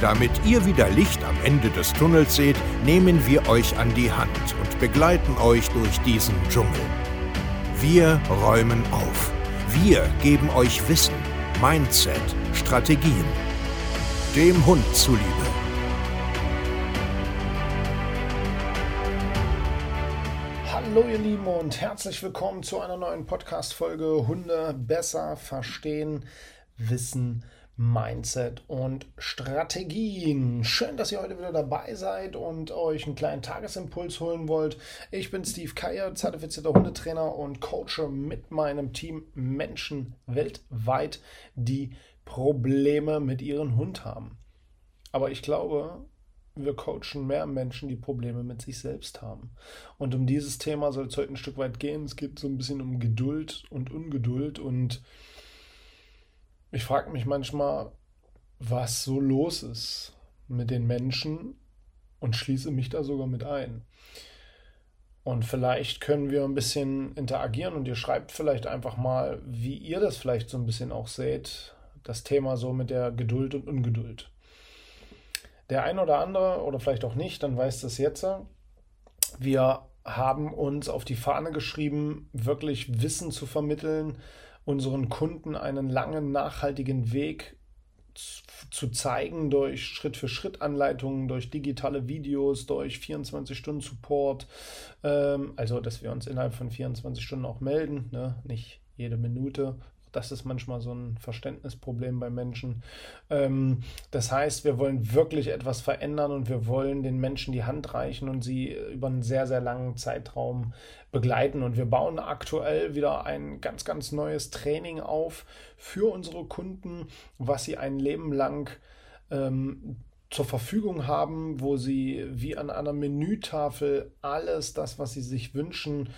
Damit ihr wieder Licht am Ende des Tunnels seht, nehmen wir euch an die Hand und begleiten euch durch diesen Dschungel. Wir räumen auf. Wir geben euch Wissen, Mindset, Strategien. Dem Hund zuliebe. Hallo ihr Lieben und herzlich willkommen zu einer neuen Podcast-Folge Hunde besser verstehen, wissen, Mindset und Strategien. Schön, dass ihr heute wieder dabei seid und euch einen kleinen Tagesimpuls holen wollt. Ich bin Steve Keier, zertifizierter Hundetrainer und coache mit meinem Team Menschen weltweit, die Probleme mit ihrem Hund haben. Aber ich glaube, wir coachen mehr Menschen, die Probleme mit sich selbst haben. Und um dieses Thema soll es heute ein Stück weit gehen. Es geht so ein bisschen um Geduld und Ungeduld und ich frage mich manchmal, was so los ist mit den Menschen und schließe mich da sogar mit ein. Und vielleicht können wir ein bisschen interagieren und ihr schreibt vielleicht einfach mal, wie ihr das vielleicht so ein bisschen auch seht, das Thema so mit der Geduld und Ungeduld. Der ein oder andere oder vielleicht auch nicht, dann weiß das jetzt. Wir haben uns auf die Fahne geschrieben, wirklich Wissen zu vermitteln, unseren Kunden einen langen, nachhaltigen Weg zu zeigen durch Schritt-für-Schritt-Anleitungen, durch digitale Videos, durch 24-Stunden-Support. Ähm, also, dass wir uns innerhalb von 24 Stunden auch melden, ne? nicht jede Minute, das ist manchmal so ein Verständnisproblem bei Menschen. Ähm, das heißt, wir wollen wirklich etwas verändern und wir wollen den Menschen die Hand reichen und sie über einen sehr, sehr langen Zeitraum begleiten. Und wir bauen aktuell wieder ein ganz, ganz neues Training auf für unsere Kunden, was sie ein Leben lang ähm, zur Verfügung haben, wo sie wie an einer Menütafel alles das, was sie sich wünschen,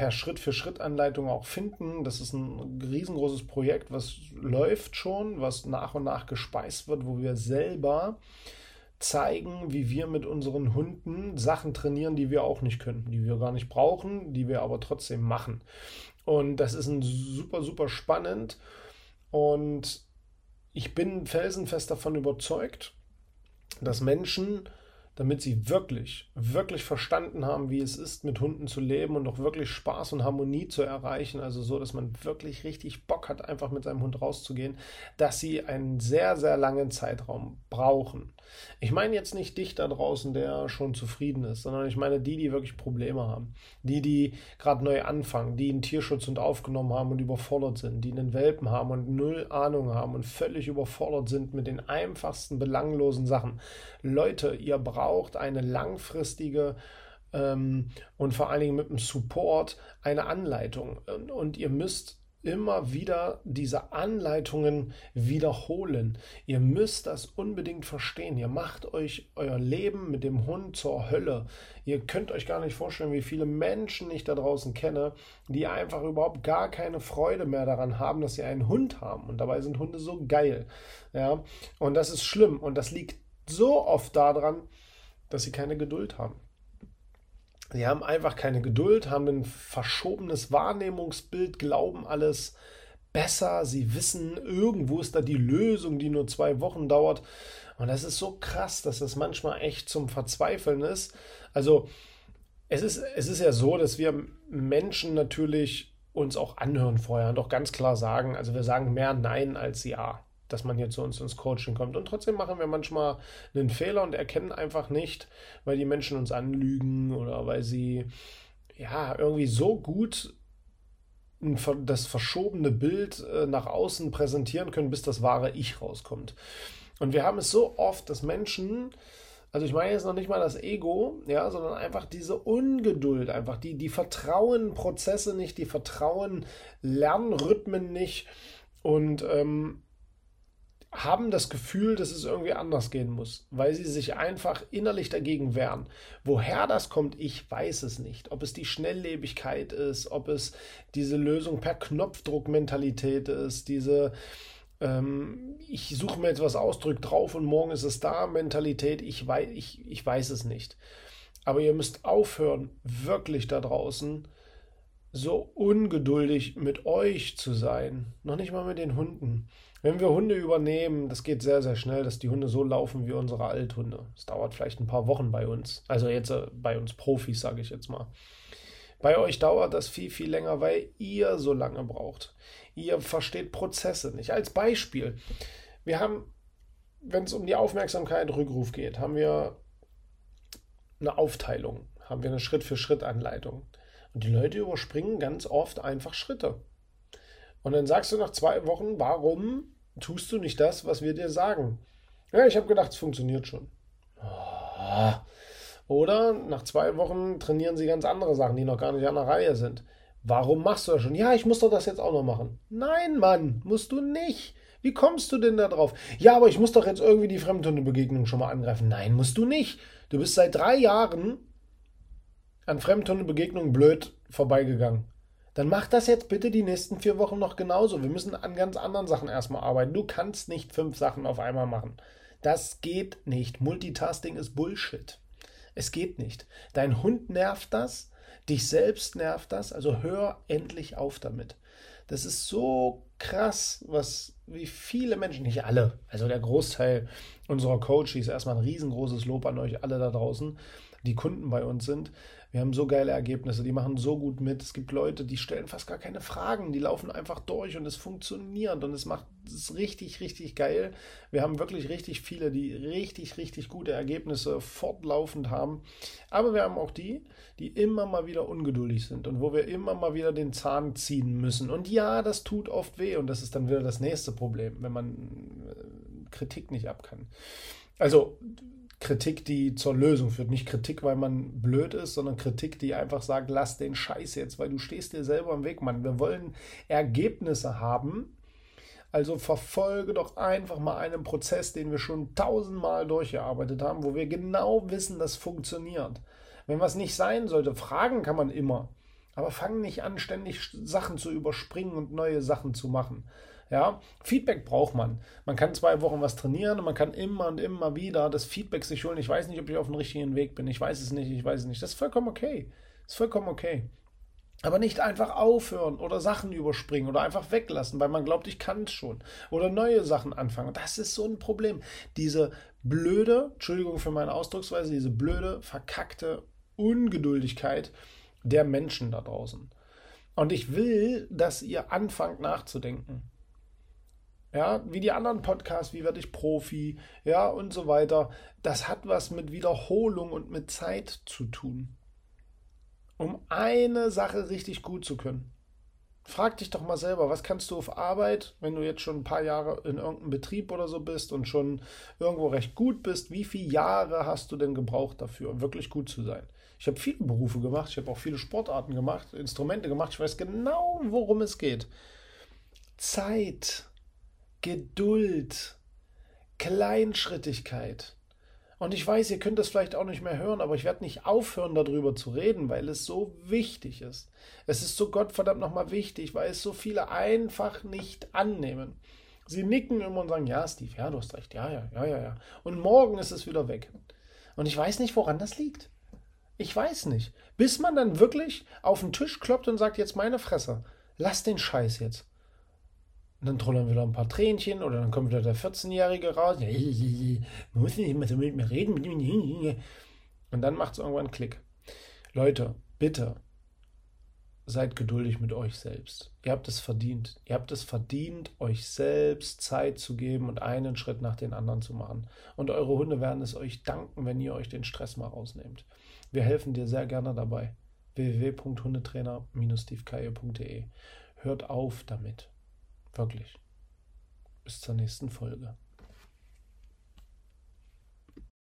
per Schritt-für-Schritt-Anleitung auch finden. Das ist ein riesengroßes Projekt, was läuft schon, was nach und nach gespeist wird, wo wir selber zeigen, wie wir mit unseren Hunden Sachen trainieren, die wir auch nicht können, die wir gar nicht brauchen, die wir aber trotzdem machen. Und das ist ein super, super spannend. Und ich bin felsenfest davon überzeugt, dass Menschen damit sie wirklich, wirklich verstanden haben, wie es ist, mit Hunden zu leben und auch wirklich Spaß und Harmonie zu erreichen. Also so, dass man wirklich richtig Bock hat, einfach mit seinem Hund rauszugehen, dass sie einen sehr, sehr langen Zeitraum brauchen. Ich meine jetzt nicht dich da draußen, der schon zufrieden ist, sondern ich meine die, die wirklich Probleme haben. Die, die gerade neu anfangen, die einen Tierschutz und aufgenommen haben und überfordert sind, die einen Welpen haben und null Ahnung haben und völlig überfordert sind mit den einfachsten, belanglosen Sachen. Leute, ihr braucht eine langfristige ähm, und vor allen Dingen mit dem Support eine Anleitung. Und, und ihr müsst immer wieder diese Anleitungen wiederholen. Ihr müsst das unbedingt verstehen. Ihr macht euch euer Leben mit dem Hund zur Hölle. Ihr könnt euch gar nicht vorstellen, wie viele Menschen ich da draußen kenne, die einfach überhaupt gar keine Freude mehr daran haben, dass sie einen Hund haben. Und dabei sind Hunde so geil. Ja, und das ist schlimm. Und das liegt so oft daran, dass sie keine Geduld haben. Sie haben einfach keine Geduld, haben ein verschobenes Wahrnehmungsbild, glauben alles besser. Sie wissen, irgendwo ist da die Lösung, die nur zwei Wochen dauert. Und das ist so krass, dass das manchmal echt zum Verzweifeln ist. Also es ist, es ist ja so, dass wir Menschen natürlich uns auch anhören vorher und auch ganz klar sagen, also wir sagen mehr Nein als Ja dass man hier zu uns ins Coaching kommt. Und trotzdem machen wir manchmal einen Fehler und erkennen einfach nicht, weil die Menschen uns anlügen oder weil sie ja irgendwie so gut das verschobene Bild äh, nach außen präsentieren können, bis das wahre Ich rauskommt. Und wir haben es so oft, dass Menschen, also ich meine jetzt noch nicht mal das Ego, ja, sondern einfach diese Ungeduld, einfach die, die vertrauen Prozesse nicht, die vertrauen Lernrhythmen nicht und ähm, haben das Gefühl, dass es irgendwie anders gehen muss, weil sie sich einfach innerlich dagegen wehren. Woher das kommt, ich weiß es nicht. Ob es die Schnelllebigkeit ist, ob es diese Lösung per Knopfdruck-Mentalität ist, diese ähm, ich suche mir jetzt was aus, drück drauf und morgen ist es da Mentalität, ich weiß, ich, ich weiß es nicht. Aber ihr müsst aufhören, wirklich da draußen so ungeduldig mit euch zu sein. Noch nicht mal mit den Hunden. Wenn wir Hunde übernehmen, das geht sehr, sehr schnell, dass die Hunde so laufen wie unsere Althunde. Es dauert vielleicht ein paar Wochen bei uns. Also jetzt äh, bei uns Profis, sage ich jetzt mal. Bei euch dauert das viel, viel länger, weil ihr so lange braucht. Ihr versteht Prozesse nicht. Als Beispiel, wir haben, wenn es um die Aufmerksamkeit Rückruf geht, haben wir eine Aufteilung, haben wir eine Schritt-für-Schritt-Anleitung. Und die Leute überspringen ganz oft einfach Schritte. Und dann sagst du nach zwei Wochen, warum tust du nicht das, was wir dir sagen? Ja, ich habe gedacht, es funktioniert schon. Oder nach zwei Wochen trainieren sie ganz andere Sachen, die noch gar nicht an der Reihe sind. Warum machst du das schon? Ja, ich muss doch das jetzt auch noch machen. Nein, Mann, musst du nicht. Wie kommst du denn da drauf? Ja, aber ich muss doch jetzt irgendwie die Fremdhundebegegnung schon mal angreifen. Nein, musst du nicht. Du bist seit drei Jahren an Fremdhundebegegnungen blöd vorbeigegangen. Dann mach das jetzt bitte die nächsten vier Wochen noch genauso. Wir müssen an ganz anderen Sachen erstmal arbeiten. Du kannst nicht fünf Sachen auf einmal machen. Das geht nicht. Multitasking ist Bullshit. Es geht nicht. Dein Hund nervt das, dich selbst nervt das, also hör endlich auf damit. Das ist so krass, was wie viele Menschen, nicht alle, also der Großteil unserer Coaches, erstmal ein riesengroßes Lob an euch alle da draußen, die Kunden bei uns sind, wir haben so geile Ergebnisse, die machen so gut mit. Es gibt Leute, die stellen fast gar keine Fragen, die laufen einfach durch und es funktioniert und es macht es richtig, richtig geil. Wir haben wirklich richtig viele, die richtig, richtig gute Ergebnisse fortlaufend haben. Aber wir haben auch die, die immer mal wieder ungeduldig sind und wo wir immer mal wieder den Zahn ziehen müssen. Und ja, das tut oft weh und das ist dann wieder das nächste Problem, wenn man äh, Kritik nicht ab kann. Also Kritik, die zur Lösung führt. Nicht Kritik, weil man blöd ist, sondern Kritik, die einfach sagt, lass den Scheiß jetzt, weil du stehst dir selber im Weg, Mann. Wir wollen Ergebnisse haben. Also verfolge doch einfach mal einen Prozess, den wir schon tausendmal durchgearbeitet haben, wo wir genau wissen, das funktioniert. Wenn was nicht sein sollte, fragen kann man immer. Aber fang nicht an, ständig Sachen zu überspringen und neue Sachen zu machen. Ja, Feedback braucht man. Man kann zwei Wochen was trainieren und man kann immer und immer wieder das Feedback sich holen. Ich weiß nicht, ob ich auf dem richtigen Weg bin. Ich weiß es nicht, ich weiß es nicht. Das ist vollkommen okay. Das ist vollkommen okay. Aber nicht einfach aufhören oder Sachen überspringen oder einfach weglassen, weil man glaubt, ich kann es schon. Oder neue Sachen anfangen. Das ist so ein Problem. Diese blöde, Entschuldigung für meine Ausdrucksweise, diese blöde, verkackte Ungeduldigkeit der Menschen da draußen. Und ich will, dass ihr anfangt nachzudenken. Ja, wie die anderen Podcasts, wie werde ich Profi, ja, und so weiter. Das hat was mit Wiederholung und mit Zeit zu tun. Um eine Sache richtig gut zu können. Frag dich doch mal selber, was kannst du auf Arbeit, wenn du jetzt schon ein paar Jahre in irgendeinem Betrieb oder so bist und schon irgendwo recht gut bist, wie viele Jahre hast du denn gebraucht dafür, wirklich gut zu sein? Ich habe viele Berufe gemacht, ich habe auch viele Sportarten gemacht, Instrumente gemacht, ich weiß genau, worum es geht. Zeit. Geduld, Kleinschrittigkeit. Und ich weiß, ihr könnt das vielleicht auch nicht mehr hören, aber ich werde nicht aufhören, darüber zu reden, weil es so wichtig ist. Es ist so Gottverdammt nochmal wichtig, weil es so viele einfach nicht annehmen. Sie nicken immer und sagen, ja, Steve, ja, du hast recht, ja, ja, ja, ja, ja. Und morgen ist es wieder weg. Und ich weiß nicht, woran das liegt. Ich weiß nicht. Bis man dann wirklich auf den Tisch kloppt und sagt, jetzt meine Fresse, lass den Scheiß jetzt. Und dann trollern wieder ein paar Tränchen oder dann kommt wieder der 14-Jährige raus. Man muss nicht immer so mit mir reden. Und dann macht es irgendwann einen Klick. Leute, bitte seid geduldig mit euch selbst. Ihr habt es verdient. Ihr habt es verdient, euch selbst Zeit zu geben und einen Schritt nach den anderen zu machen. Und eure Hunde werden es euch danken, wenn ihr euch den Stress mal rausnehmt. Wir helfen dir sehr gerne dabei. www.hundetrainer-stevekaye.de Hört auf damit. Wirklich. Bis zur nächsten Folge.